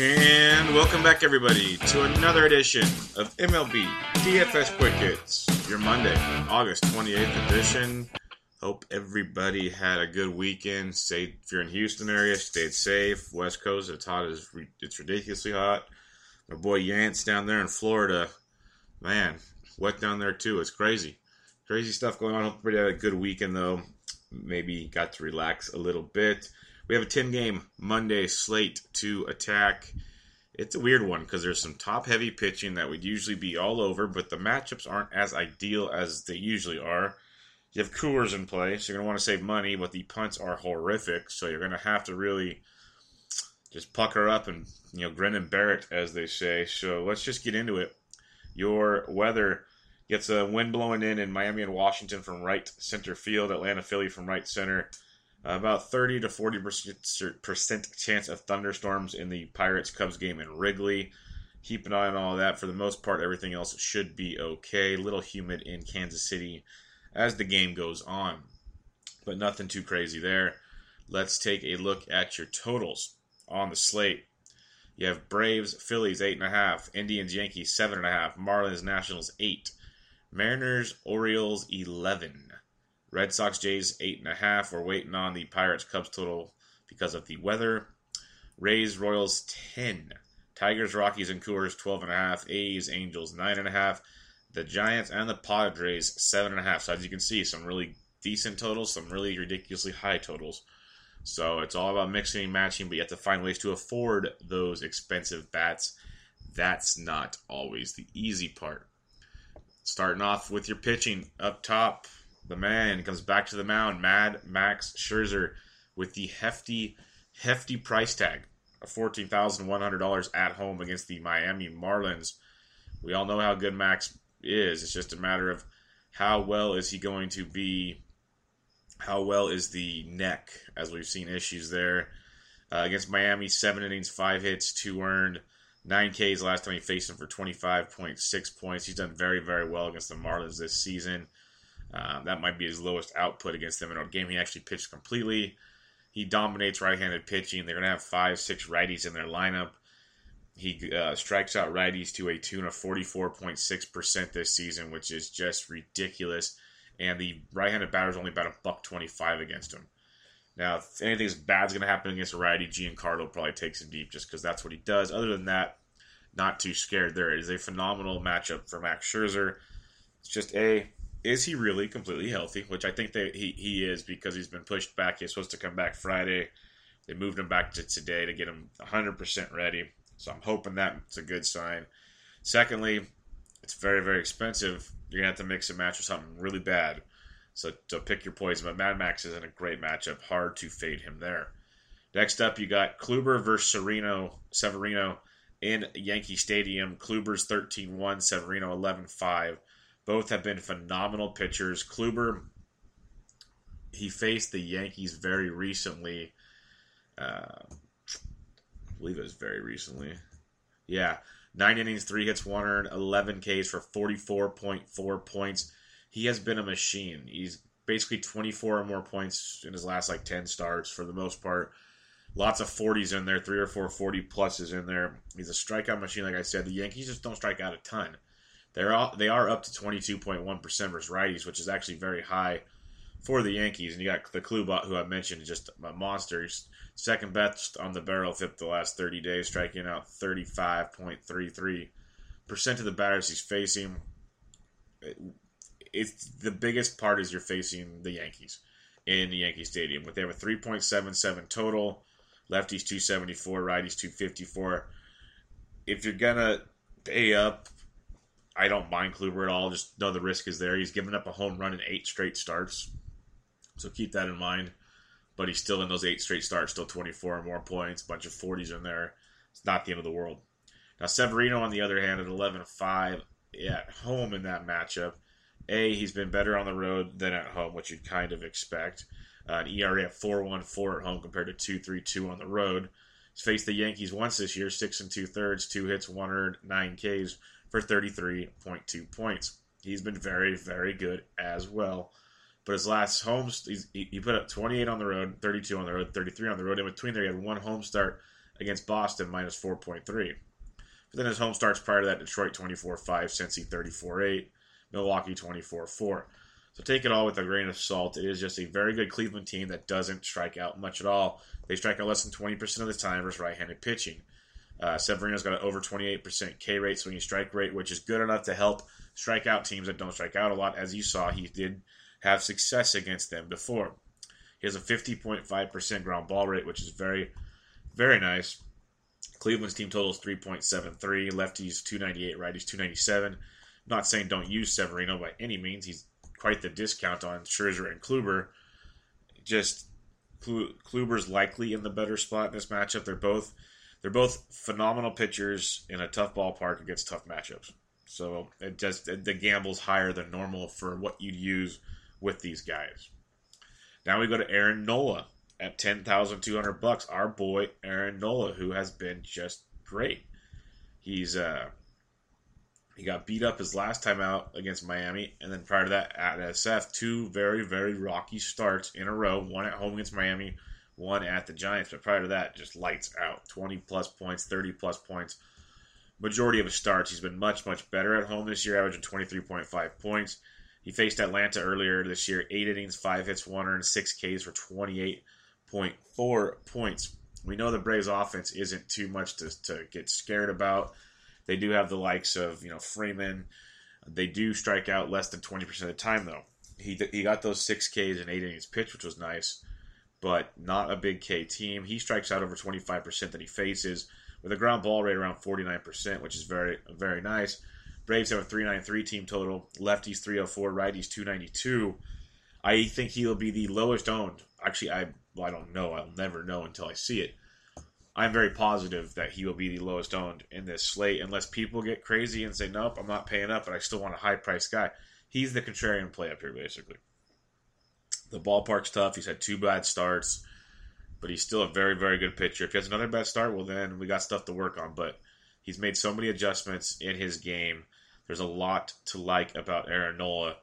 And welcome back, everybody, to another edition of MLB DFS Quick Hits, your Monday, August 28th edition. Hope everybody had a good weekend. Stay, if you're in Houston area, stayed safe. West Coast, it's hot as it's ridiculously hot. My boy Yance down there in Florida, man, wet down there too. It's crazy, crazy stuff going on. Hope everybody had a good weekend though. Maybe got to relax a little bit. We have a 10 game Monday slate to attack. It's a weird one because there's some top heavy pitching that would usually be all over, but the matchups aren't as ideal as they usually are. You have Coors in play, so you're going to want to save money, but the punts are horrific, so you're going to have to really just pucker up and you know grin and bear it, as they say. So let's just get into it. Your weather gets a wind blowing in in Miami and Washington from right center field, Atlanta, Philly from right center. About 30 to 40 percent chance of thunderstorms in the Pirates Cubs game in Wrigley. Keep an eye on all that. For the most part, everything else should be okay. A little humid in Kansas City as the game goes on, but nothing too crazy there. Let's take a look at your totals on the slate. You have Braves, Phillies, 8.5, Indians, Yankees, 7.5, Marlins, Nationals, 8, Mariners, Orioles, 11. Red Sox, Jays, 8.5. We're waiting on the Pirates, Cubs total because of the weather. Rays, Royals, 10. Tigers, Rockies, and Coors, 12.5. A's, Angels, 9.5. The Giants and the Padres, 7.5. So as you can see, some really decent totals, some really ridiculously high totals. So it's all about mixing and matching, but you have to find ways to afford those expensive bats. That's not always the easy part. Starting off with your pitching up top, the man comes back to the mound. Mad Max Scherzer with the hefty, hefty price tag of fourteen thousand one hundred dollars at home against the Miami Marlins. We all know how good Max is. It's just a matter of how well is he going to be. How well is the neck, as we've seen issues there uh, against Miami? Seven innings, five hits, two earned, nine Ks. Last time he faced him for twenty five point six points. He's done very, very well against the Marlins this season. Uh, that might be his lowest output against them in a game he actually pitched completely. He dominates right-handed pitching. They're going to have five, six righties in their lineup. He uh, strikes out righties to a tune of 44.6% this season, which is just ridiculous. And the right-handed batter is only about a buck 25 against him. Now, if anything bad's going to happen against a righty, Giancarlo probably takes him deep just because that's what he does. Other than that, not too scared there. It is a phenomenal matchup for Max Scherzer. It's just a is he really completely healthy? Which I think that he, he is because he's been pushed back. He's supposed to come back Friday. They moved him back to today to get him 100% ready. So I'm hoping that's a good sign. Secondly, it's very, very expensive. You're going to have to mix and match with something really bad. So to pick your poison. But Mad Max isn't a great matchup. Hard to fade him there. Next up, you got Kluber versus Severino in Yankee Stadium. Kluber's 13 1, Severino 11 5. Both have been phenomenal pitchers. Kluber, he faced the Yankees very recently. Uh, I believe it was very recently. Yeah, Nine innings, three hits, one earned, 11 Ks for 44.4 points. He has been a machine. He's basically 24 or more points in his last like 10 starts for the most part. Lots of 40s in there, three or four 40 pluses in there. He's a strikeout machine, like I said. The Yankees just don't strike out a ton. They're all, they are up to 22.1% versus righties, which is actually very high for the Yankees. And you got the Klubot, who I mentioned, just a monster. He's second best on the barrel fifth the last 30 days, striking out 35.33% of the batters he's facing. It's the biggest part is you're facing the Yankees in the Yankee Stadium. They have a 3.77 total. Lefties 274, righties 254. If you're gonna pay up, I don't mind Kluber at all. Just know the risk is there. He's given up a home run in eight straight starts, so keep that in mind. But he's still in those eight straight starts, still 24 or more points, bunch of 40s in there. It's not the end of the world. Now Severino, on the other hand, at 11-5 at home in that matchup. A, he's been better on the road than at home, which you'd kind of expect. Uh, an ERA at 4.14 at home compared to 2.32 on the road. He's faced the Yankees once this year, six and two thirds, two hits, one earned, nine Ks for 33.2 points. He's been very, very good as well. But his last home, he put up 28 on the road, 32 on the road, 33 on the road. In between there, he had one home start against Boston, minus 4.3. But then his home starts prior to that, Detroit 24-5, Cincy 34-8, Milwaukee 24-4. So take it all with a grain of salt. It is just a very good Cleveland team that doesn't strike out much at all. They strike out less than 20% of the time versus right-handed pitching. Uh, Severino's got an over 28% K rate, swinging strike rate, which is good enough to help strike out teams that don't strike out a lot. As you saw, he did have success against them before. He has a 50.5% ground ball rate, which is very, very nice. Cleveland's team total is 3.73. Lefties 298, righties 297. Not saying don't use Severino by any means. He's quite the discount on Scherzer and Kluber. Just Kluber's likely in the better spot in this matchup. They're both they're both phenomenal pitchers in a tough ballpark against tough matchups. So it just the gamble's higher than normal for what you'd use with these guys. Now we go to Aaron Nola at ten thousand two hundred bucks. Our boy Aaron Nola, who has been just great. He's uh he got beat up his last time out against Miami, and then prior to that at SF, two very, very rocky starts in a row. One at home against Miami, one at the Giants. But prior to that, just lights out. 20 plus points, 30 plus points. Majority of his starts, he's been much, much better at home this year, averaging 23.5 points. He faced Atlanta earlier this year, eight innings, five hits, one earned, six Ks for 28.4 points. We know the Braves offense isn't too much to, to get scared about. They do have the likes of you know Freeman. They do strike out less than twenty percent of the time though. He he got those six Ks and eight innings pitch, which was nice, but not a big K team. He strikes out over twenty five percent that he faces with a ground ball rate around forty nine percent, which is very very nice. Braves have a 393 team total. Lefties 304, righties 292. I think he'll be the lowest owned. Actually, I well, I don't know. I'll never know until I see it. I'm very positive that he will be the lowest owned in this slate, unless people get crazy and say, "Nope, I'm not paying up, but I still want a high price guy." He's the contrarian play up here, basically. The ballpark's tough. He's had two bad starts, but he's still a very, very good pitcher. If he has another bad start, well, then we got stuff to work on. But he's made so many adjustments in his game. There's a lot to like about Aaron Nola,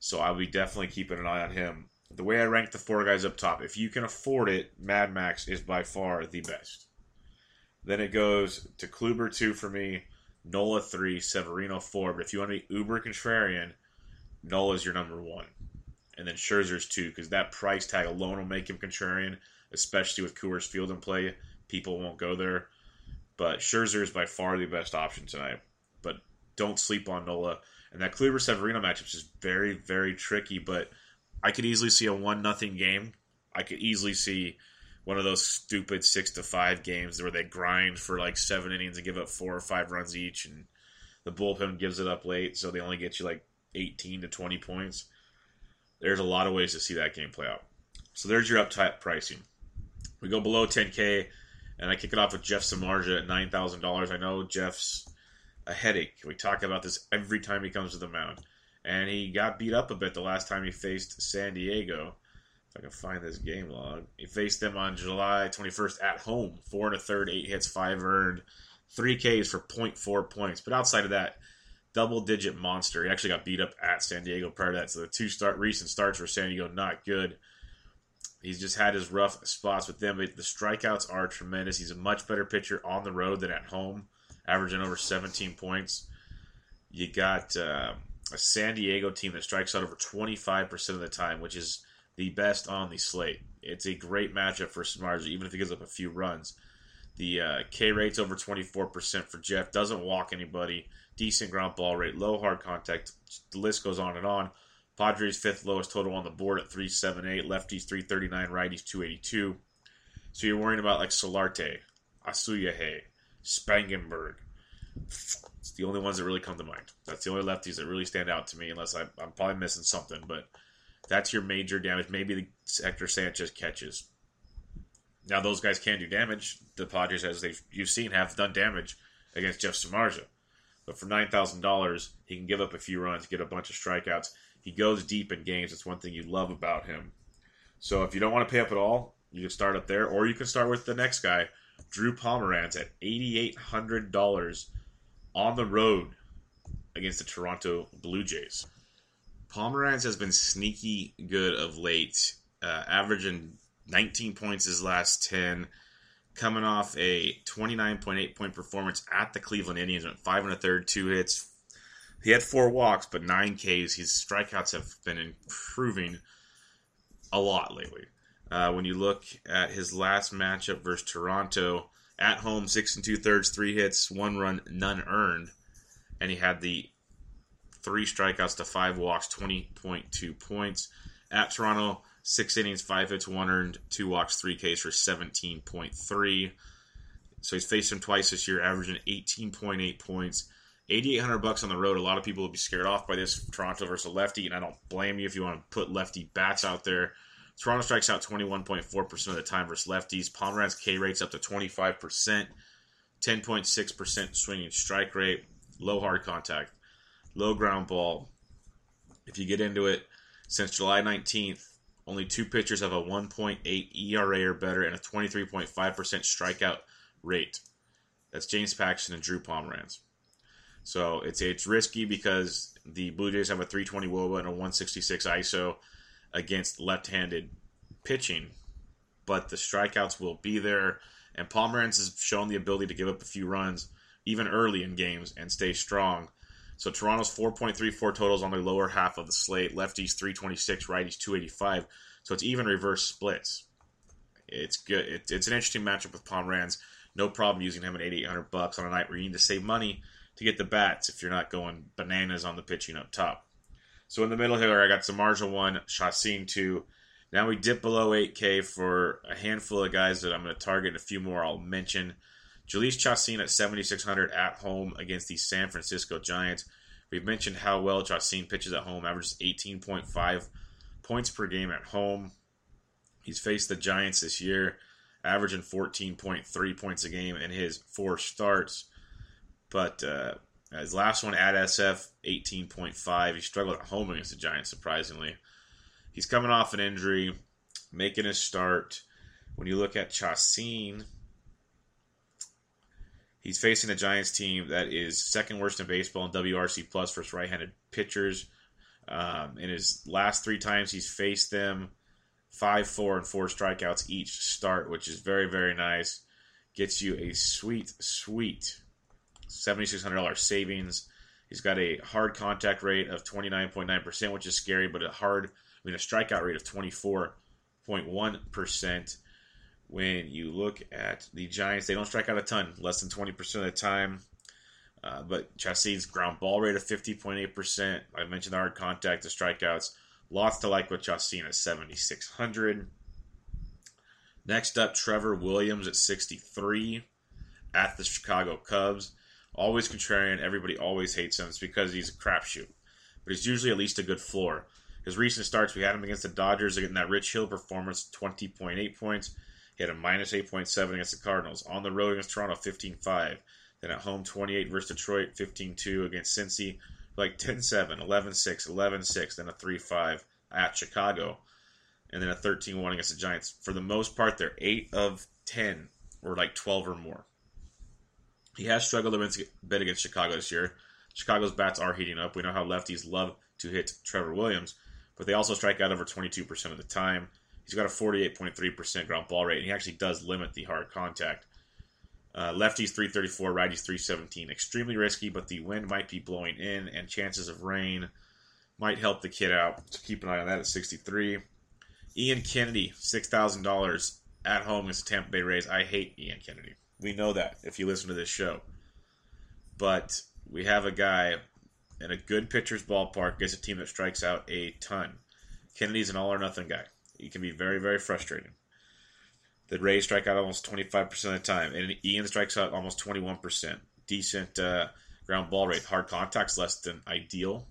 so I'll be definitely keeping an eye on him. The way I rank the four guys up top, if you can afford it, Mad Max is by far the best. Then it goes to Kluber two for me, Nola three, Severino four. But if you want to be uber contrarian, Nola's your number one, and then Scherzer's too, because that price tag alone will make him contrarian, especially with Coors Field in play. People won't go there, but Scherzer is by far the best option tonight. But don't sleep on Nola. And that Kluber Severino matchup is very very tricky, but I could easily see a one nothing game. I could easily see one of those stupid six to five games where they grind for like seven innings and give up four or five runs each, and the bullpen gives it up late, so they only get you like 18 to 20 points. There's a lot of ways to see that game play out. So there's your up top pricing. We go below 10K, and I kick it off with Jeff Samardzija at $9,000. I know Jeff's a headache. We talk about this every time he comes to the mound. And he got beat up a bit the last time he faced San Diego. If I can find this game log, he faced them on July 21st at home. Four and a third, eight hits, five earned, three Ks for 0.4 points. But outside of that, double digit monster. He actually got beat up at San Diego prior to that. So the two start recent starts for San Diego not good. He's just had his rough spots with them, but the strikeouts are tremendous. He's a much better pitcher on the road than at home, averaging over 17 points. You got uh, a San Diego team that strikes out over 25% of the time, which is the best on the slate. It's a great matchup for Samardzija, even if he gives up a few runs. The uh, K rate's over 24% for Jeff. Doesn't walk anybody. Decent ground ball rate. Low hard contact. The list goes on and on. Padres fifth lowest total on the board at 378. Lefties 339. Righties 282. So you're worrying about like Solarte, Asuaje, Spangenberg. It's the only ones that really come to mind. That's the only lefties that really stand out to me, unless I, I'm probably missing something. But that's your major damage. Maybe the Hector Sanchez catches. Now those guys can do damage. The Padres, as they've you've seen, have done damage against Jeff Samardzija. But for nine thousand dollars, he can give up a few runs, get a bunch of strikeouts. He goes deep in games. That's one thing you love about him. So if you don't want to pay up at all, you can start up there, or you can start with the next guy, Drew Pomeranz, at eighty eight hundred dollars on the road against the Toronto Blue Jays. Pomeranz has been sneaky good of late, uh, averaging 19 points his last 10, coming off a 29.8 point performance at the Cleveland Indians, went five and a third, two hits. He had four walks, but nine Ks. His strikeouts have been improving a lot lately. Uh, when you look at his last matchup versus Toronto, at home, six and two thirds, three hits, one run, none earned, and he had the three strikeouts to five walks, 20.2 points. At Toronto, six innings, five hits, one earned, two walks, three Ks for 17.3. So he's faced him twice this year, averaging 18.8 points. 8800 bucks on the road. A lot of people will be scared off by this Toronto versus lefty, and I don't blame you if you want to put lefty bats out there. Toronto strikes out 21.4% of the time versus lefties. Pomeranz K rates up to 25%, 10.6% swinging strike rate, low hard contact, low ground ball. If you get into it, since July 19th, only two pitchers have a 1.8 ERA or better and a 23.5% strikeout rate. That's James Paxton and Drew Pomeranz. So it's it's risky because the Blue Jays have a 320 WOBA and a 166 ISO against left-handed pitching, but the strikeouts will be there. And Pomeranz has shown the ability to give up a few runs even early in games and stay strong. So Toronto's 4.34 totals on the lower half of the slate. Lefties 326, righties 285. So it's even reverse splits. It's good. It, it's an interesting matchup with Pomeranz. No problem using him at 8,800 bucks on a night where you need to save money to get the bats if you're not going bananas on the pitching up top. So in the middle here, I got Samardzija 1, Chacin 2. Now we dip below 8K for a handful of guys that I'm going to target. A few more I'll mention. Jhoulys Chacin at 7,600 at home against the San Francisco Giants. We've mentioned how well Chacin pitches at home, averages 18.5 points per game at home. He's faced the Giants this year, averaging 14.3 points a game in his four starts. But uh, his last one at SF, 18.5. He struggled at home against the Giants, surprisingly. He's coming off an injury, making his start. When you look at Chacin, He's facing a Giants team that is second worst in baseball in WRC plus versus right-handed pitchers. Um, in his last three times he's faced them, five, four, and four strikeouts each start, which is very, very nice. Gets you a sweet, sweet $7,600 savings. He's got a hard contact rate of 29.9%, which is scary, but a hard, I mean, a strikeout rate of 24.1% when you look at the Giants, they don't strike out a ton, less than 20% of the time. Uh, but Chacin's ground ball rate of 50.8%. I mentioned the hard contact, the strikeouts. Lots to like with Chacin at 7,600. Next up, Trevor Williams at 63 at the Chicago Cubs. Always contrarian. Everybody always hates him. It's because he's a crapshoot. But he's usually at least a good floor. His recent starts, we had him against the Dodgers, getting that Rich Hill performance, 20.8 points. He had a minus 8.7 against the Cardinals. On the road against Toronto, 15 5. Then at home, 28 versus Detroit, 15 2 against Cincy. Like 10 7, 11 6, 11 6, then a 3 5 at Chicago. And then a 13 1 against the Giants. For the most part, they're 8 of 10 or like 12 or more. He has struggled a bit against Chicago this year. Chicago's bats are heating up. We know how lefties love to hit Trevor Williams, but they also strike out over 22% of the time. He's got a 48.3% ground ball rate, and he actually does limit the hard contact. Uh, lefties 334, righties 317. Extremely risky, but the wind might be blowing in, and chances of rain might help the kid out. So keep an eye on that at 63. Ian Kennedy, $6,000 at home against the Tampa Bay Rays. I hate Ian Kennedy. We know that if you listen to this show. But we have a guy in a good pitcher's ballpark against a team that strikes out a ton. Kennedy's an all or nothing guy. He can be very, very frustrating. The Rays strike out almost 25% of the time, and Ian strikes out almost 21%. Decent uh, ground ball rate. Hard contact's less than ideal,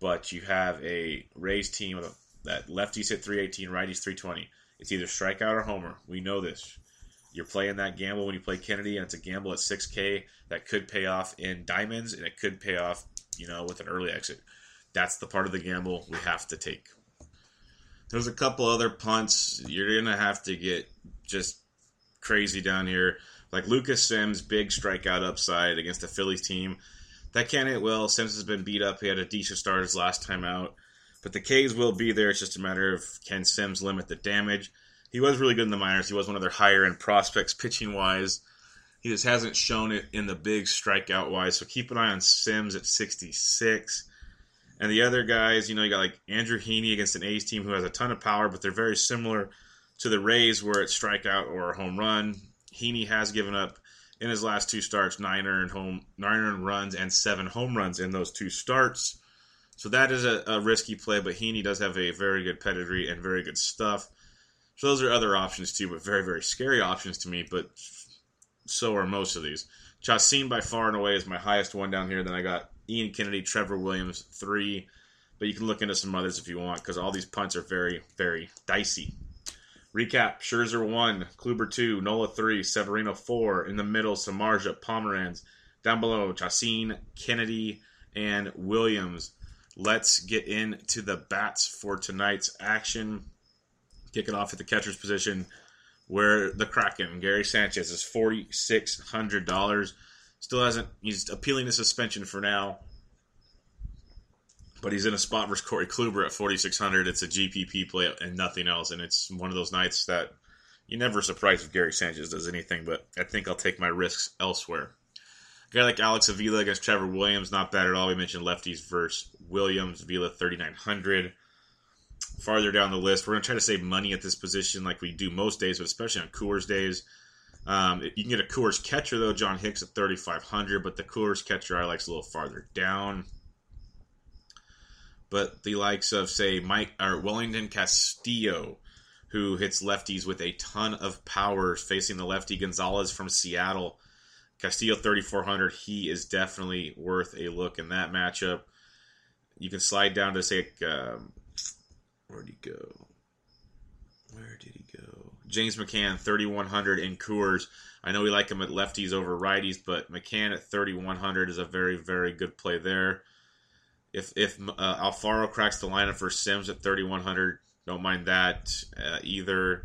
but you have a Rays team that lefties hit 318, righties 320. It's either strikeout or homer. We know this. You're playing that gamble when you play Kennedy, and it's a gamble at 6K that could pay off in diamonds, and it could pay off, you know, with an early exit. That's the part of the gamble we have to take. There's a couple other punts. You're gonna have to get just crazy down here. Like Lucas Sims, big strikeout upside against the Phillies team. That can't hit well. Sims has been beat up. He had a decent start his last time out. But the K's will be there. It's just a matter of can Sims limit the damage. He was really good in the minors. He was one of their higher end prospects pitching wise. He just hasn't shown it in the big strikeout wise. So keep an eye on Sims at 66. And the other guys, you know, you got like Andrew Heaney against an A's team who has a ton of power, but they're very similar to the Rays where it's strikeout or a home run. Heaney has given up in his last two starts nine earned home nine earned runs and seven home runs in those two starts. So that is a, a risky play, but Heaney does have a very good pedigree and very good stuff. So those are other options too, but very, very scary options to me, but so are most of these. Chacin by far and away is my highest one down here. Then I got Ian Kennedy, Trevor Williams, three. But you can look into some others if you want, because all these punts are very, very dicey. Recap: Scherzer one, Kluber two, Nola three, Severino four. In the middle, Samardzija, Pomeranz. Down below, Chacin, Kennedy, and Williams. Let's get into the bats for tonight's action. Kick it off at the catcher's position, where the Kraken, Gary Sanchez, is forty six hundred dollars. Still hasn't. He's appealing the suspension for now, but he's in a spot versus Corey Kluber at forty six hundred. It's a GPP play and nothing else, and it's one of those nights that you're never surprised if Gary Sanchez does anything. But I think I'll take my risks elsewhere. A guy like Alex Avila against Trevor Williams, not bad at all. We mentioned lefties versus Williams, Avila 3,900. Farther down the list, we're going to try to save money at this position like we do most days, but especially on Coors days. Um, you can get a Coors catcher, though, John Hicks at 3,500, but the Coors catcher I like a little farther down. But the likes of, say, Mike or Wellington Castillo, who hits lefties with a ton of power, facing the lefty Gonzales from Seattle Castillo 3400, he is definitely worth a look in that matchup. You can slide down to say, um, where'd he go? Where did he go? James McCann 3100 in Coors. I know we like him at lefties over righties, but McCann at 3100 is a very very good play there. If if uh, Alfaro cracks the lineup for Sims at 3100, don't mind that uh, either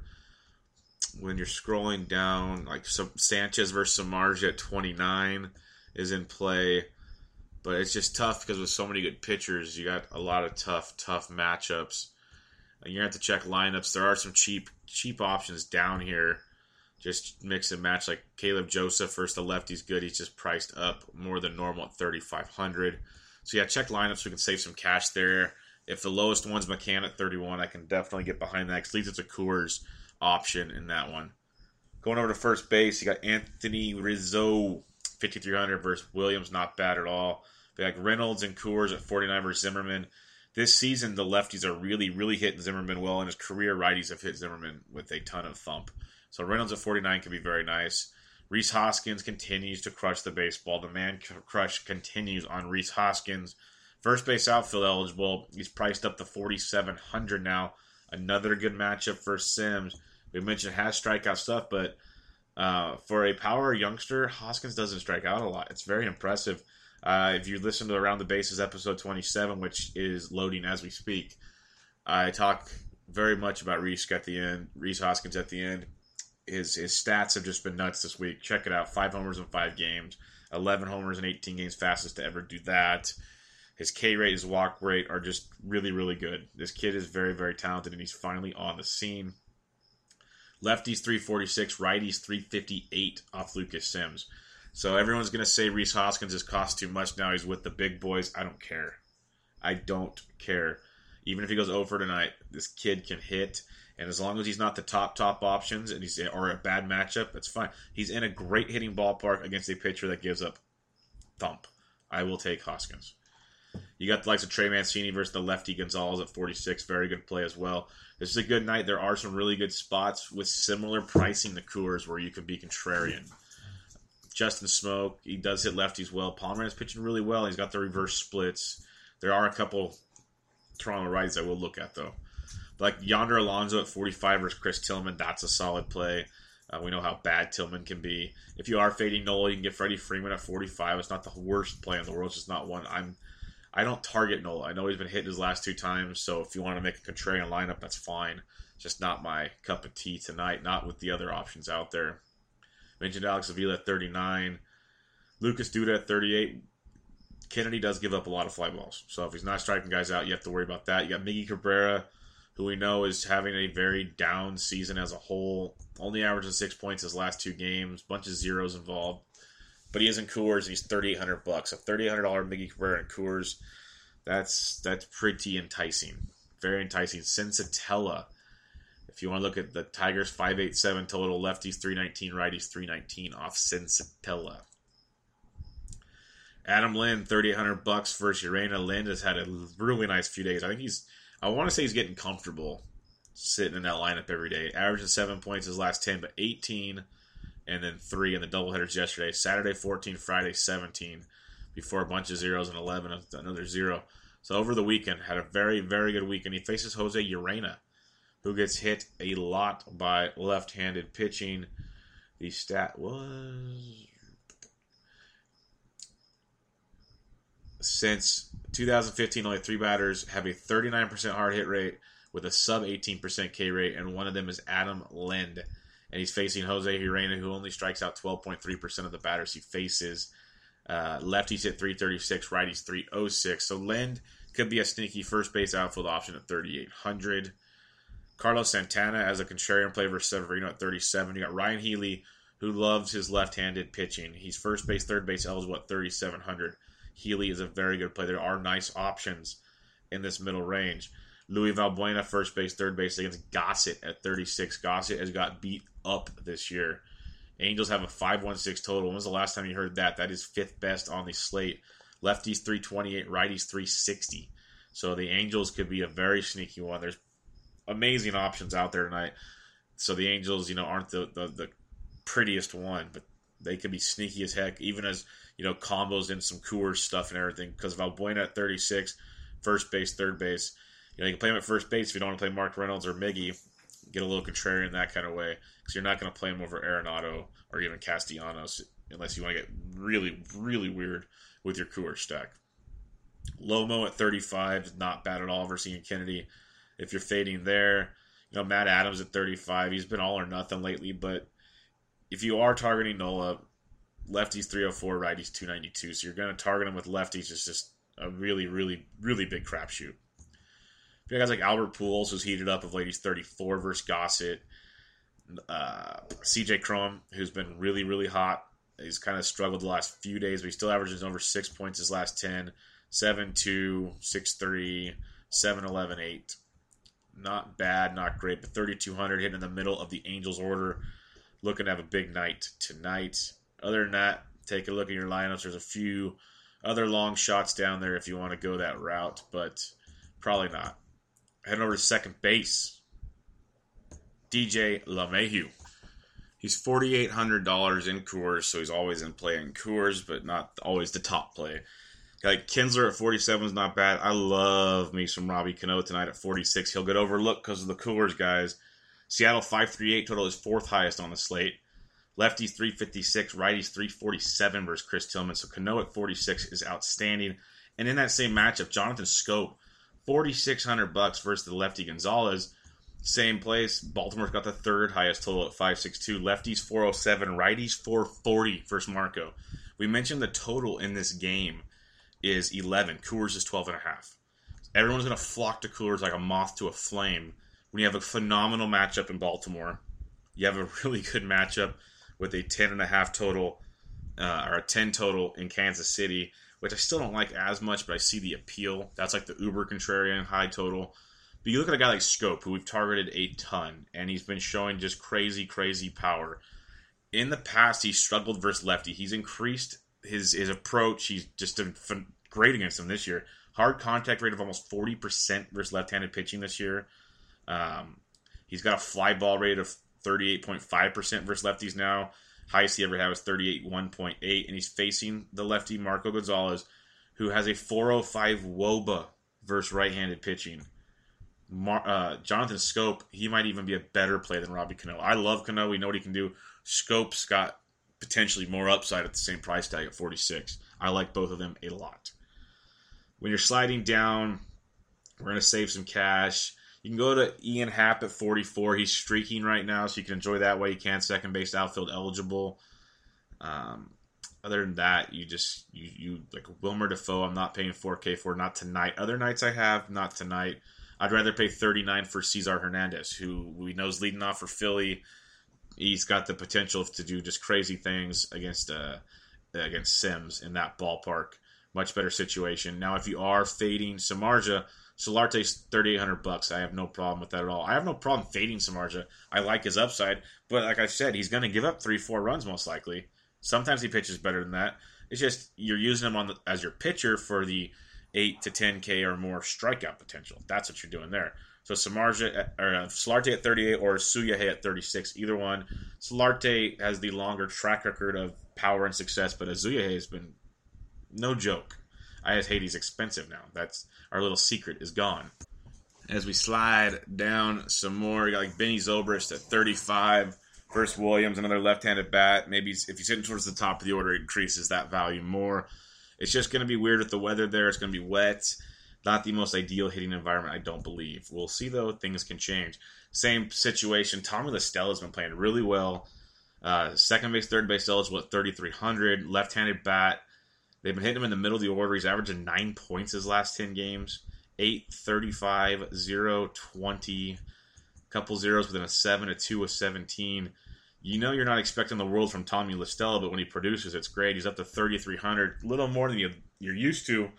when you're scrolling down, like some Sanchez versus Samardzija at 29 is in play. But it's just tough because with so many good pitchers, you got a lot of tough, tough matchups. And you have to check lineups. There are some cheap, cheap options down here. Just mix and match. Like Caleb Joseph versus the lefty's good. He's just priced up more than normal at 3,500. So yeah, check lineups. We can save some cash there. If the lowest one's McCann at 31, I can definitely get behind that. At least it's a Coors option in that one. Going over to first base, you got Anthony Rizzo, 5,300 versus Williams, not bad at all. We got Reynolds and Coors at 49 versus Zimmermann. This season, the lefties are really, really hitting Zimmermann well, and his career righties have hit Zimmermann with a ton of thump. So Reynolds at 49 can be very nice. Rhys Hoskins continues to crush the baseball. The man crush continues on Rhys Hoskins. First base outfield eligible. He's priced up to 4,700 now. Another good matchup for Sims we mentioned has strikeout stuff, but uh, for a power youngster, Hoskins doesn't strike out a lot. It's very impressive. Uh, if you listen to Around the Bases episode 27, which is loading as we speak, I talk very much about Rhys at the end, Rhys Hoskins at the end. his his stats have just been nuts this week. Check it out: five homers in five games, eleven homers in eighteen games, fastest to ever do that. His K rate, his walk rate are just really, really good. This kid is very, very talented, and he's finally on the scene. Lefties 346, righties 358 off Lucas Sims. So everyone's going to say Rhys Hoskins has cost too much now. He's with the big boys. I don't care. I don't care. Even if he goes over tonight, this kid can hit. And as long as he's not the top top options and he's or a bad matchup, that's fine. He's in a great hitting ballpark against a pitcher that gives up thump. I will take Hoskins. You got the likes of Trey Mancini versus the lefty Gonzales at 46. Very good play as well. This is a good night. There are some really good spots with similar pricing to Coors where you can be contrarian. Justin Smoak, he does hit lefties well. Palmer is pitching really well. He's got the reverse splits. There are a couple Toronto righties I will look at though. Like Yonder Alonso at 45 versus Chris Tillman, that's a solid play. Uh, we know how bad Tillman can be. If you are fading Nola, you can get Freddie Freeman at 45. It's not the worst play in the world. It's just not one I'm. I don't target Nola. I know he's been hitting his last two times, so if you want to make a contrarian lineup, that's fine. Just not my cup of tea tonight. Not with the other options out there. Mentioned Alex Avila at 39. Lucas Duda at 38. Kennedy does give up a lot of fly balls. So if he's not striking guys out, you have to worry about that. You got Miggy Cabrera who we know is having a very down season as a whole. Only averaging six points his last two games, bunch of zeros involved. But he is in Coors. He's thirty eight hundred bucks. A thirty eight hundred dollar Miggy Cabrera in Coors. That's that's pretty enticing. Very enticing. Senzatela. If you want to look at the Tigers, five eight seven total. Lefties three nineteen. Righties three nineteen off Senzatela. Adam eight hundred bucks versus Urena. Lind has had a really nice few days. I think he's I want to say he's getting comfortable sitting in that lineup every day. Averaging seven points his last 10, but 18 and then three in the doubleheaders yesterday. Saturday 14, Friday 17, before a bunch of zeros and 11, another zero. So over the weekend, had a very, very good weekend. He faces Jose Urena, who gets hit a lot by left handed pitching. The stat was since 2015, only three batters have a 39% hard hit rate with a sub 18% K rate, and one of them is Adam Lind. And he's facing Jose Urena, who only strikes out 12.3% of the batters he faces. Uh, lefties hit 336, righties 306. So Lind could be a sneaky first base outfield option at 3,800. Carlos Santana as a contrarian play versus Severino at 37. You got Ryon Healy, who loves his left handed pitching. He's first base, third base eligible at 3,700. Healy is a very good play. There are nice options in this middle range. Luis Valbuena, first base, third base against Gossett at 36. Gossett has got beat up this year. Angels have a 516 total. When was the last time you heard that? That is fifth best on the slate. Lefties 328, righties 360. So the Angels could be a very sneaky one. There's amazing options out there tonight. So the Angels, you know, aren't the, the, the prettiest one, but they could be sneaky as heck, even as you know combos in some Coors stuff and everything. Because Valbuena at 36, first base, third base, you know you can play him at first base if you don't want to play Mark Reynolds or Miggy. Get a little contrarian that kind of way because you're not going to play him over Arenado or even Castellanos unless you want to get really, really weird with your Coors stack. Lomo at 35 is not bad at all versus Ian Kennedy. If you're fading there, you know Matt Adams at 35, he's been all or nothing lately, but if you are targeting Nola, lefties 304, righties 292. So you're going to target him with lefties. It's just a really, really, really big crapshoot. If you guys like Albert Pujols, who's heated up of late. He's 34 versus Gossett. Uh, CJ Cron, who's been really, really hot. He's kind of struggled the last few days, but he still averages over six points his last 10. 7 2, 6 3, 7 11, 8. Not bad, not great, but 3,200 hitting in the middle of the Angels order. Looking to have a big night tonight. Other than that, take a look at your lineups. There's a few other long shots down there if you want to go that route, but probably not. Heading over to second base, DJ LeMahieu. He's forty eight hundred dollars in Coors, so he's always in play in Coors, but not always the top play. Like Kinsler at forty seven is not bad. I love me some Robbie Cano tonight at forty six. He'll get overlooked because of the Coors guys. Seattle five three eight total is fourth highest on the slate. Lefties 356, righties 347 versus Chris Tillman. So Cano at 46 is outstanding. And in that same matchup, Jonathan Schoop, 4600 bucks versus the lefty Gonzales. Same place. Baltimore's got the third highest total at 562. Lefties 407, righties 440 versus Marco. We mentioned the total in this game is 11. Coors is 12 and a half. Everyone's going to flock to Coors like a moth to a flame when you have a phenomenal matchup in Baltimore. You have a really good matchup with a 10 and a half total uh, or a 10 total in Kansas City, which I still don't like as much, but I see the appeal. That's like the uber contrarian high total. But you look at a guy like Schoop, who we've targeted a ton, and he's been showing just crazy, crazy power. In the past, he struggled versus lefty. He's increased his his approach. He's just done great against him this year. Hard contact rate of almost forty percent versus left-handed pitching this year. Um, he's got a fly ball rate of thirty-eight point five percent versus lefties now. Highest he ever had was thirty-eight one point eight, and he's facing the lefty Marco Gonzales, who has a four hundred five WOBA versus right-handed pitching. Mar- uh, Jonathan Schoop, he might even be a better play than Robbie Cano. I love Cano. We know what he can do. Schoop's got potentially more upside at the same price tag at 46. I like both of them a lot. When you're sliding down, we're going to save some cash. You can go to Ian Happ at 44. He's streaking right now, so you can enjoy that way. You can second base outfield eligible. Um, other than that, you just you you like Wilmer Difo. I'm not paying 4K for not tonight. Other nights I have, not tonight. I'd rather pay 39 for Cesar Hernandez, who we know is leading off for Philly. He's got the potential to do just crazy things against uh, against Sims in that ballpark. Much better situation. Now, if you are fading Samardzija, Solarte's 3800 bucks. I have no problem with that at all. I have no problem fading Samardzija. I like his upside, but like I said, he's going to give up three, four runs most likely. Sometimes he pitches better than that. It's just you're using him on the, as your pitcher for the eight to 10K or more strikeout potential. That's what you're doing there. So Samardzija or uh, Solarte at 38 or Asuaje at 36, either one. Solarte has the longer track record of power and success, but Asuaje has been no joke. I hate he's expensive now. That's our little secret is gone. As we slide down some more, you got like Benny Zobrist at 35 versus Williams, another left-handed bat. Maybe if he's hitting towards the top of the order, it increases that value more. It's just going to be weird with the weather there. It's going to be wet. Not the most ideal hitting environment, I don't believe. We'll see, though. Things can change. Same situation. Tommy La Stella has been playing really well. Uh, second base, third base eligible at 3,300. Left handed bat. They've been hitting him in the middle of the order. He's averaging nine points his last 10 games 8, 35, 0, 20. Couple zeros within a 7, a 2, a 17 you know you're not expecting the world from Tommy La Stella, but when he produces, it's great. He's up to 3,300, a little more than you, you're used to.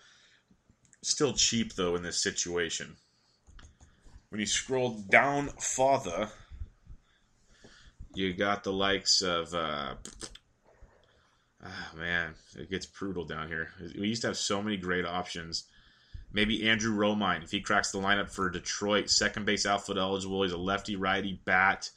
Still cheap, though, in this situation. When you scroll down farther, you got the likes of. Uh, oh, man, it gets brutal down here. We used to have so many great options. Maybe Andrew Romine, if he cracks the lineup for Detroit, second base outfield eligible. He's a lefty righty bat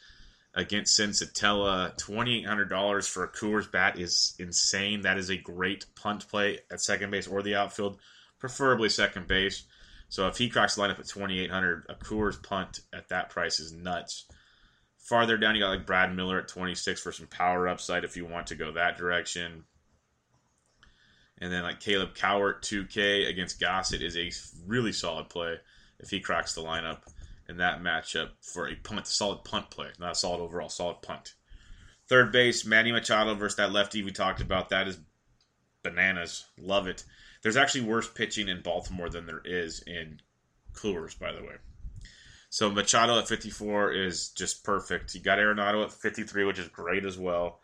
against Senzatela. $2,800 for a Coors bat is insane. That is a great punt play at second base or the outfield, preferably second base. So if he cracks the lineup at 2800 a Coors punt at that price is nuts. Farther down, you got like Brad Miller at 26 for some power upside if you want to go that direction. And then like Kaleb Cowart 2K against Gossett is a really solid play if he cracks the lineup in that matchup for a punt, solid punt play, not a solid overall, solid punt. Third base, Manny Machado versus that lefty we talked about. That is bananas. Love it. There's actually worse pitching in Baltimore than there is in Coors, by the way. So Machado at 54 is just perfect. You got Arenado at 53, which is great as well.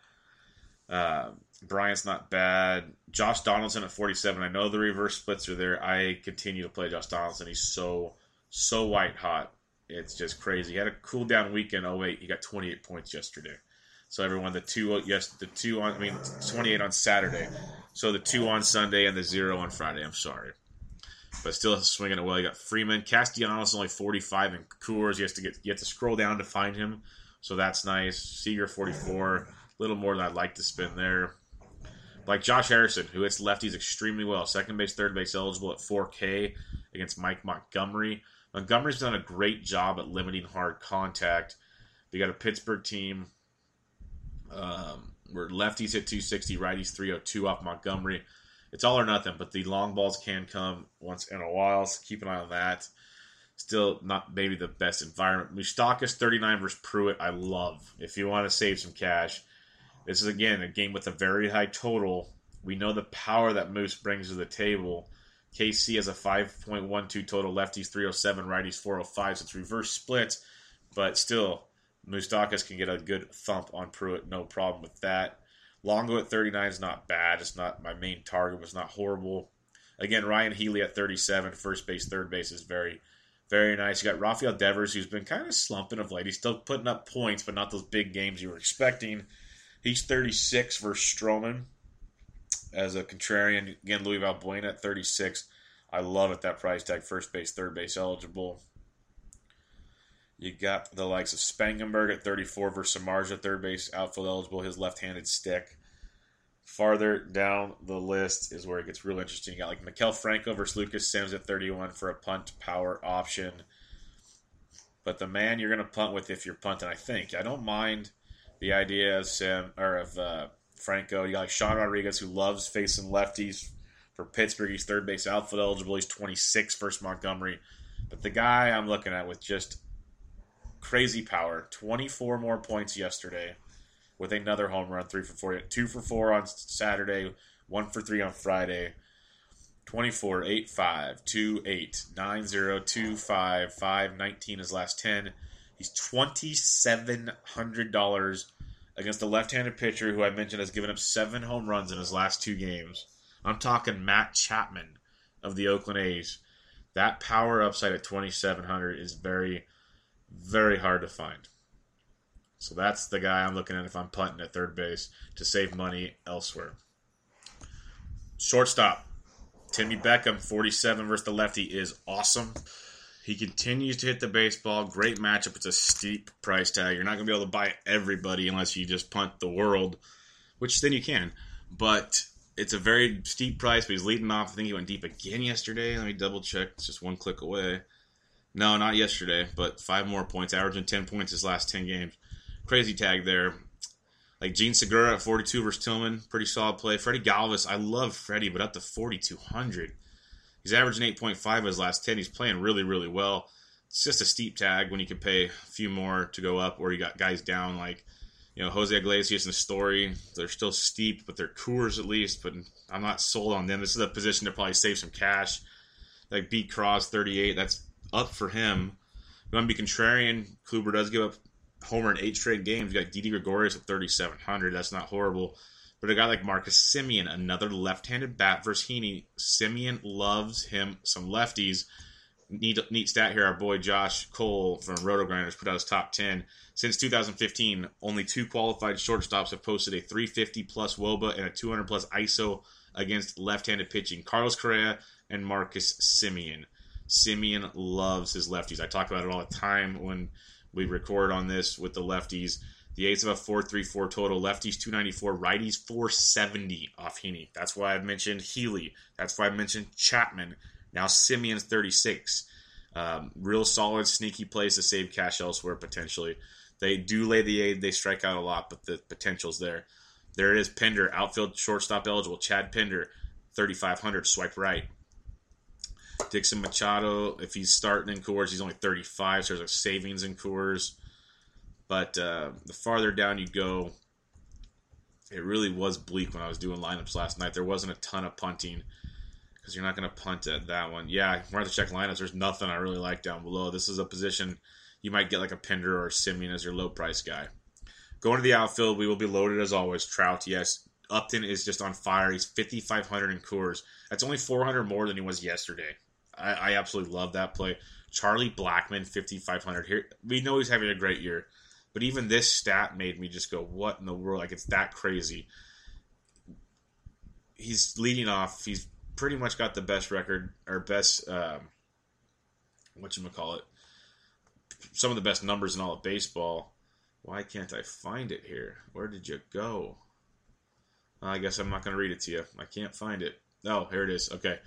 Uh, Bryant's not bad. Josh Donaldson at 47. I know the reverse splits are there. I continue to play Josh Donaldson. He's so, so white hot. It's just crazy. He had a cool down weekend. Oh wait, he got 28 points yesterday. So everyone, the two yes, the two on I mean 28 on Saturday. So the two on Sunday and the zero on Friday. I'm sorry, but still swinging it well. You got Freeman, Castellanos only 45 in Coors. You have to get you have to scroll down to find him. So that's nice. Seager 44, a little more than I'd like to spend there. Like Josh Harrison, who hits lefties extremely well. Second base, third base eligible at 4K against Mike Montgomery. Montgomery's done a great job at limiting hard contact. They got a Pittsburgh team um, where lefties hit 260, righties 302 off Montgomery. It's all or nothing, but the long balls can come once in a while, so keep an eye on that. Still not maybe the best environment. Moustakas 39 versus Pruitt, I love. If you want to save some cash, this is again a game with a very high total. We know the power that Moose brings to the table. KC has a 5.12 total, lefties 307, righties 405, so it's reverse splits, but still, Moustakas can get a good thump on Pruitt, no problem with that. Longo at 39 is not bad. It's not my main target, but it's not horrible. Again, Ryon Healy at 37, first base, third base is very, very nice. You got Rafael Devers, who's been kind of slumping of late. He's still putting up points, but not those big games you were expecting. He's 36 versus Stroman as a contrarian. Again, Luis Valbuena at 36. I love it, that price tag. First base, third base eligible. You got the likes of Spangenberg at 34 versus Samardzija, third base, outfield eligible, his left handed stick. Farther down the list is where it gets real interesting. You got like Maikel Franco versus Lucas Sims at 31 for a punt power option. But the man you're going to punt with if you're punting, I think. I don't mind the idea of Sim or of uh, Franco. You got like Sean Rodriguez who loves facing lefties for Pittsburgh. He's third base outfield eligible. He's 26 versus Montgomery. But the guy I'm looking at with just crazy power, 24 more points yesterday with another home run, three for four, two for four on Saturday, one for three on Friday. 24, 8, 5, 2, 8, 9, 0, 2, 5, 5, 19 his last 10. He's $2,700 against a left-handed pitcher who I mentioned has given up seven home runs in his last two games. I'm talking Matt Chapman of the Oakland A's. That power upside at 2,700 is very, very hard to find. So that's the guy I'm looking at if I'm punting at third base to save money elsewhere. Shortstop, Timmy Beckham, 47 versus the lefty, is awesome. He continues to hit the baseball. Great matchup. It's a steep price tag. You're not going to be able to buy everybody unless you just punt the world, which then you can. But it's a very steep price, but he's leading off. I think he went deep again yesterday. Let me double check. It's just one click away. No, not yesterday, but five more points, averaging 10 points his last 10 games crazy tag there. Like Jean Segura at 42 versus Tillman, pretty solid play. Freddie Galvis, I love Freddie, but up to 4,200. He's averaging 8.5 his last 10. He's playing really, really well. It's just a steep tag when you can pay a few more to go up, or you got guys down like, you know, Jose Iglesias and Story. They're still steep, but they're Coors at least. But I'm not sold on them. This is a position to probably save some cash. Like beat Cross 38, that's up for him. You want to be contrarian. Kluber does give up homer in eight straight games. You got Didi Gregorius at 3,700. That's not horrible. But a guy like Marcus Semien, another left-handed bat versus Heaney. Simeon loves him some lefties. Neat, neat stat here. Our boy Josh Cole from Roto Grinders put out his top 10. Since 2015, only two qualified shortstops have posted a 350 plus WOBA and a 200 plus ISO against left-handed pitching. Carlos Correa and Marcus Semien. Semien loves his lefties. I talk about it all the time when we record on this with the lefties. The A's have a 434 total. Lefties 294, righties 470 off Heaney. That's why I've mentioned Healy. That's why I mentioned Chapman. Now Semien's 36. Um, real solid, sneaky plays to save cash elsewhere potentially. They do lay the aid. They strike out a lot, but the potential's there. There it is. Pinder, outfield shortstop eligible. Chad Pinder, 3,500. Swipe right. Dixon Machado, if he's starting in Coors, he's only 35, so there's a savings in Coors. But uh, the farther down you go, it really was bleak when I was doing lineups last night. There wasn't a ton of punting because you're not going to punt at that one. Yeah, we're going to check lineups. There's nothing I really like down below. This is a position you might get like a Pinder or a Semien as your low price guy. Going to the outfield, we will be loaded as always. Trout, yes. Upton is just on fire. He's 5,500 in Coors. That's only 400 more than he was yesterday. I, I absolutely love that play. Charlie Blackmon, 5,500 here. We know he's having a great year, but even this stat made me just go, "What in the world?" Like it's that crazy. He's leading off. He's pretty much got the best record or best um, what you call it. Some of the best numbers in all of baseball. Why can't I find it here? Where did you go? I guess I'm not going to read it to you. I can't find it. Oh, here it is. Okay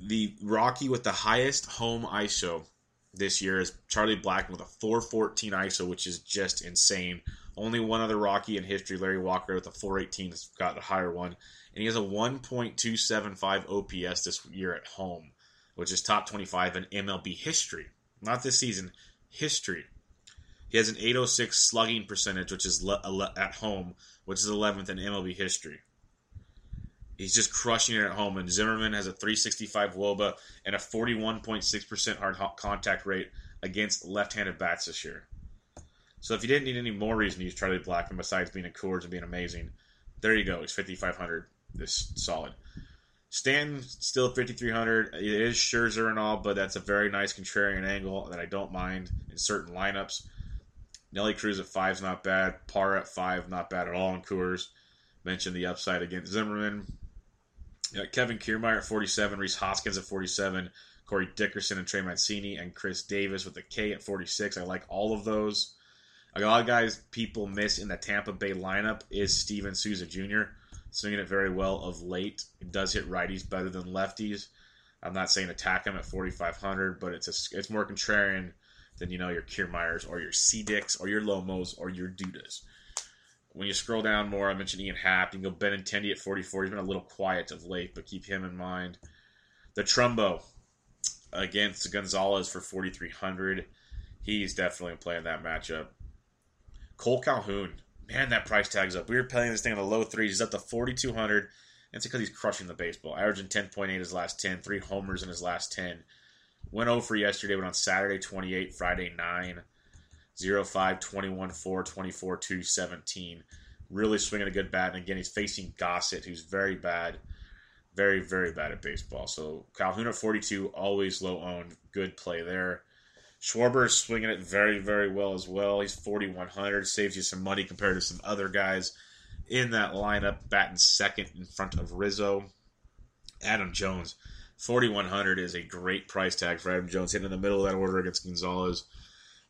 the Rocky with the highest home ISO this year is Charlie Blackmon with a 414 ISO, which is just insane. Only one other Rocky in history, Larry Walker, with a 418 has got a higher one. And he has a 1.275 OPS this year at home. which is top 25 in MLB history. Not this season, history. He has an 806 slugging percentage, which is le- at home, which is 11th in MLB history. He's just crushing it at home. And Zimmermann has a 365 WOBA and a 41.6% hard contact rate against left-handed bats this year. So if you didn't need any more reason to use Charlie Blackmon besides being a Coors and being amazing, there you go. He's 5,500. This solid. Stanton still 5,300. It is Scherzer and all, but that's a very nice contrarian angle that I don't mind in certain lineups. Nelly Cruz at five is not bad. Par at five, not bad at all in Coors. Mentioned the upside against Zimmermann. Kevin Kiermaier at 47, Rhys Hoskins at 47, Corey Dickerson and Trey Mancini, and Chris Davis with a K at 46. I like all of those. A lot of guys people miss in the Tampa Bay lineup is Steven Souza Jr. Swinging it very well of late. It does hit righties better than lefties. I'm not saying attack him at 4,500, but it's a, it's more contrarian than you know your Kiermaiers or your Cedicks or your Lomos or your Dudas. When you scroll down more, I mentioned Ian Happ. You can go Benintendi at 44. He's been a little quiet of late, but keep him in mind. The Trumbo against Gonzales for 4,300. He's definitely playing that matchup. Cole Calhoun, man, that price tag's up. We were playing this thing in the low threes. He's up to 4,200. It's because he's crushing the baseball. Averaging 10.8 his last 10, three homers in his last 10. Went oh over yesterday, went on Saturday 28, Friday 9. 0 5, 21 4, 24 2, 17. Really swinging a good bat. And again, he's facing Gossett, who's very bad. Very, very bad at baseball. So Calhoun at 42, always low owned. Good play there. Schwarber is swinging it very, very well as well. He's 4,100. Saves you some money compared to some other guys in that lineup. Batting second in front of Rizzo. Adam Jones, 4,100 is a great price tag for Adam Jones. Hitting in the middle of that order against Gonzales.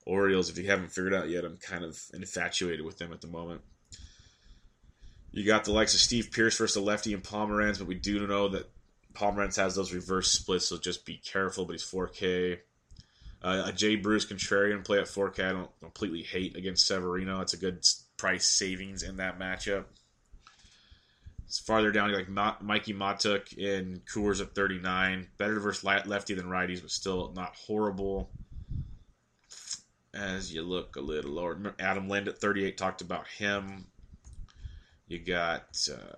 Orioles, if you haven't figured out yet, I'm kind of infatuated with them at the moment. You got the likes of Steve Pearce versus the lefty and Pomeranz, but we do know that Pomeranz has those reverse splits, so just be careful. But he's 4K. Uh, a Jay Bruce contrarian play at 4K. I don't completely hate against Severino. It's a good price savings in that matchup. It's farther down, like Mikey Matuk in Coors at 39. Better versus lefty than righties, but still not horrible as you look a little lower. Adam Lind at 38 talked about him. You got uh,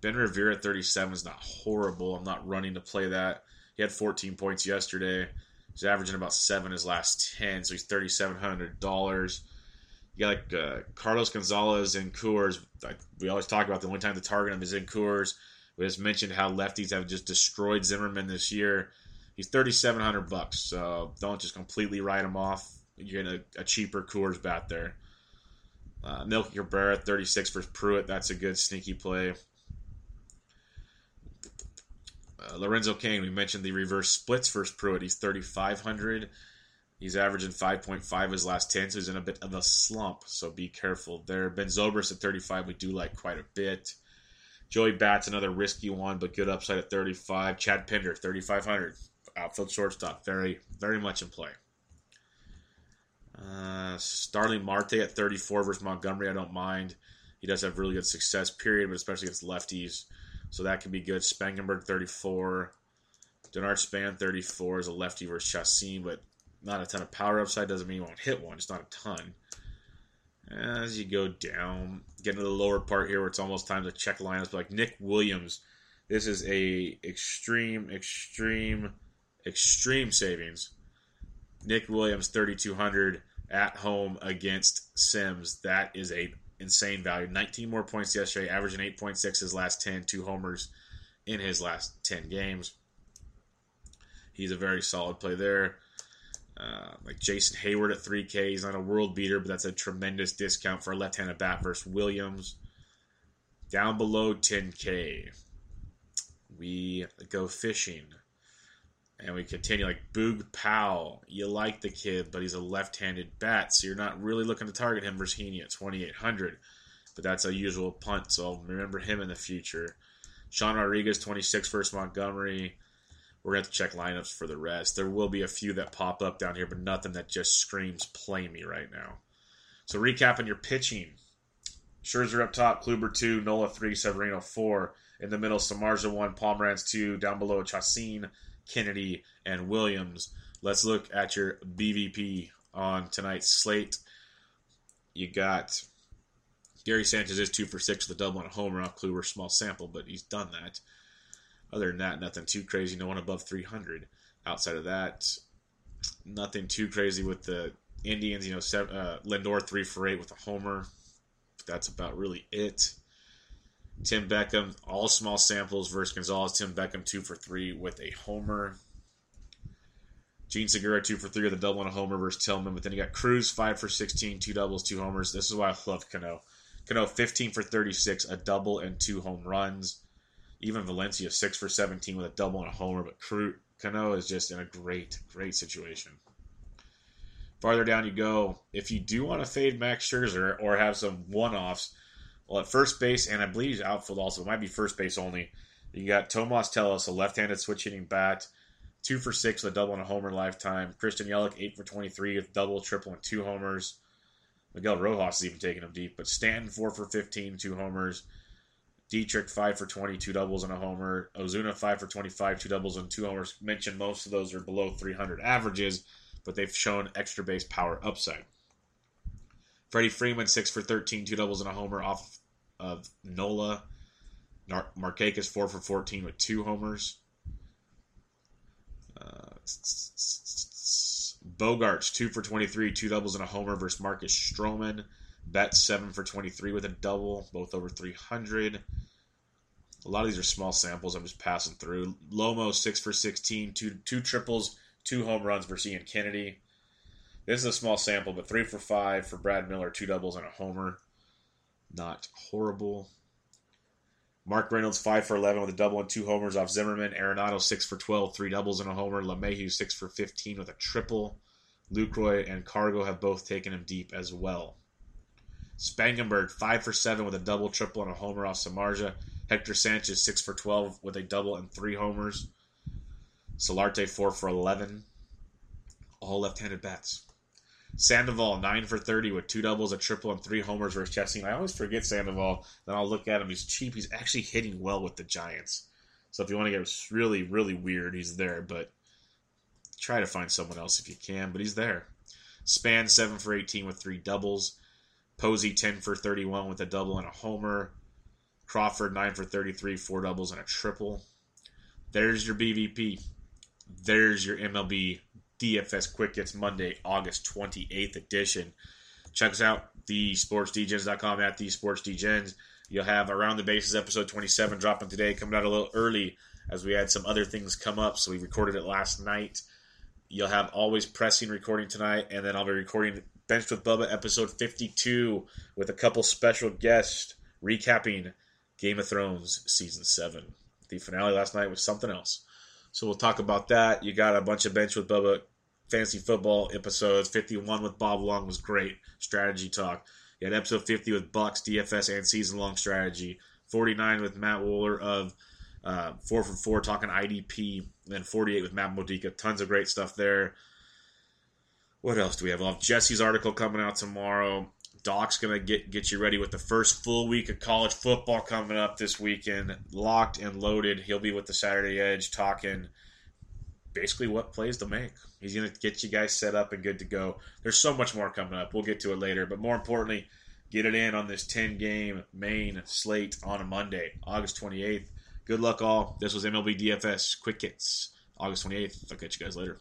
Ben Revere at 37 is not horrible. I'm not running to play that. He had 14 points yesterday. He's averaging about seven his last 10, so he's $3,700. You got like uh, Carlos Gonzalez and Coors. Like we always talk about the only time to target him is in Coors. We just mentioned how lefties have just destroyed Zimmermann this year. He's thirty seven hundred bucks, so don't just completely write him off. You're a, a cheaper Coors bat there. Uh, Melky Cabrera, 36 for Pruitt. That's a good sneaky play. Uh, Lorenzo Cain, we mentioned the reverse splits for Pruitt. He's 3,500. He's averaging 5.5 his last 10, so he's in a bit of a slump, so be careful there. Ben Zobrist at 35, we do like quite a bit. Joey Bats, another risky one, but good upside at 35. Chad Pinder, 3,500 outfield shortstop. Very, very much in play. Uh, Starling Marte at 34 versus Montgomery. I don't mind. He does have really good success, period, but especially against lefties. So that can be good. Spangenberg 34. Denard Span 34 is a lefty versus Chacin, but not a ton of power upside. Doesn't mean he won't hit one. It's not a ton. As you go down, get into the lower part here where it's almost time to check lineups. Like Nick Williams, this is a extreme, extreme extreme savings. Nick Williams, 3,200 at home against Sims. That is a insane value. 19 more points yesterday, averaging 8.6 his last 10, two homers in his last 10 games. He's a very solid play there. Uh, like Jason Heyward at 3K. He's not a world beater, but that's a tremendous discount for a left handed bat versus Williams. Down below 10K, we go fishing. And we continue like Boog Powell. You like the kid, but he's a left-handed bat, so you're not really looking to target him versus Heaney at 2,800. But that's a usual punt, so I'll remember him in the future. Sean Rodriguez, 26 versus Montgomery. We're going to have to check lineups for the rest. There will be a few that pop up down here, but nothing that just screams play me right now. So recapping your pitching. Scherzer up top, Kluber 2, Nola 3, Severino 4. In the middle, Samardzija 1, Pomeranz 2. Down below, Chacin, Kennedy, and Williams. Let's look at your BVP on tonight's slate. You got Gary Sanchez is 2 for 6 with a double and a homer off Kluber. Small sample, but he's done that. Other than that, nothing too crazy. No one above 300. Outside of that, nothing too crazy with the Indians. You know, uh, Lindor three for eight with a homer. That's about really it. Tim Beckham, all small samples versus Gonzales. Tim Beckham two for three with a homer. Jean Segura two for three with a double and a homer versus Tillman. But then you got Cruz five for 16, two doubles, two homers. This is why I love Cano. Cano 15 for 36, a double and two home runs. Even Valencia six for 17 with a double and a homer. But Cruz, Cano is just in a great, great situation. Farther down you go, if you do want to fade Max Scherzer or have some one-offs, well, at first base, and I believe he's outfield also, it might be first base only. You got Tomas Telis, a left-handed switch hitting bat, two for six with a double and a homer lifetime. Christian Yelich, eight for 23 with double, triple, and two homers. Miguel Rojas is even taking him deep, but Stanton, four for 15, two homers. Dietrich, 5 for 20, two doubles and a homer. Ozuna, 5 for 25, two doubles and two homers. Mentioned most of those are below 300 averages, but they've shown extra base power upside. Freddie Freeman, 6 for 13, two doubles and a homer off of Nola. Mar- Markakis, 4 for 14 with two homers. Uh, Bogaerts, 2 for 23, two doubles and a homer versus Marcus Stroman. Betts seven for 23 with a double, both over 300. A lot of these are small samples. I'm just passing through. Lomo six for 16, two two triples, two home runs versus Ian Kennedy. This is a small sample, but three for five for Brad Miller, two doubles and a homer. Not horrible. Mark Reynolds five for 11 with a double and two homers off Zimmermann. Arenado six for 12, three doubles and a homer. LeMahieu six for 15 with a triple. Lucroy and Cargo have both taken him deep as well. Spangenberg, 5 for 7 with a double, triple, and a homer off Samardzija. Hector Sanchez, 6 for 12 with a double and three homers. Solarte, 4 for 11. All left handed bats. Sandoval, 9 for 30 with two doubles, a triple, and three homers versus Chesney. I always forget Sandoval. Then I'll look at him. He's cheap. He's actually hitting well with the Giants. So if you want to get really, really weird, he's there. But try to find someone else if you can. But he's there. Span, 7 for 18 with three doubles. Posey 10 for 31 with a double and a homer. Crawford 9 for 33, four doubles and a triple. There's your BVP. There's your MLB DFS Quick Hits Monday, August 28th edition. Check us out, thesportsdgens.com at thesportsdgens. You'll have Around the Bases episode 27 dropping today, coming out a little early as we had some other things come up. So we recorded it last night. You'll have Always Pressing recording tonight, and then I'll be recording Benched with Bubba episode 52 with a couple special guests recapping Game of Thrones season 7. The finale last night was something else. So we'll talk about that. You got a bunch of Bench with Bubba fantasy football episodes. 51 with Bob Long was great. Strategy talk. You had episode 50 with Bucks, DFS, and season long strategy. 49 with Matt Wooler of uh, 4 for 4 talking IDP. And then 48 with Matt Modica. Tons of great stuff there. What else do we have? We'll have Jesse's article coming out tomorrow. Doc's gonna get get you ready with the first full week of college football coming up this weekend. Locked and loaded. He'll be with the Saturday Edge talking basically what plays to make. He's gonna get you guys set up and good to go. There's so much more coming up. We'll get to it later, but more importantly, get it in on this 10 game main slate on a Monday, August 28th. Good luck all. This was MLB DFS Quick Hits, August 28th. I'll catch you guys later.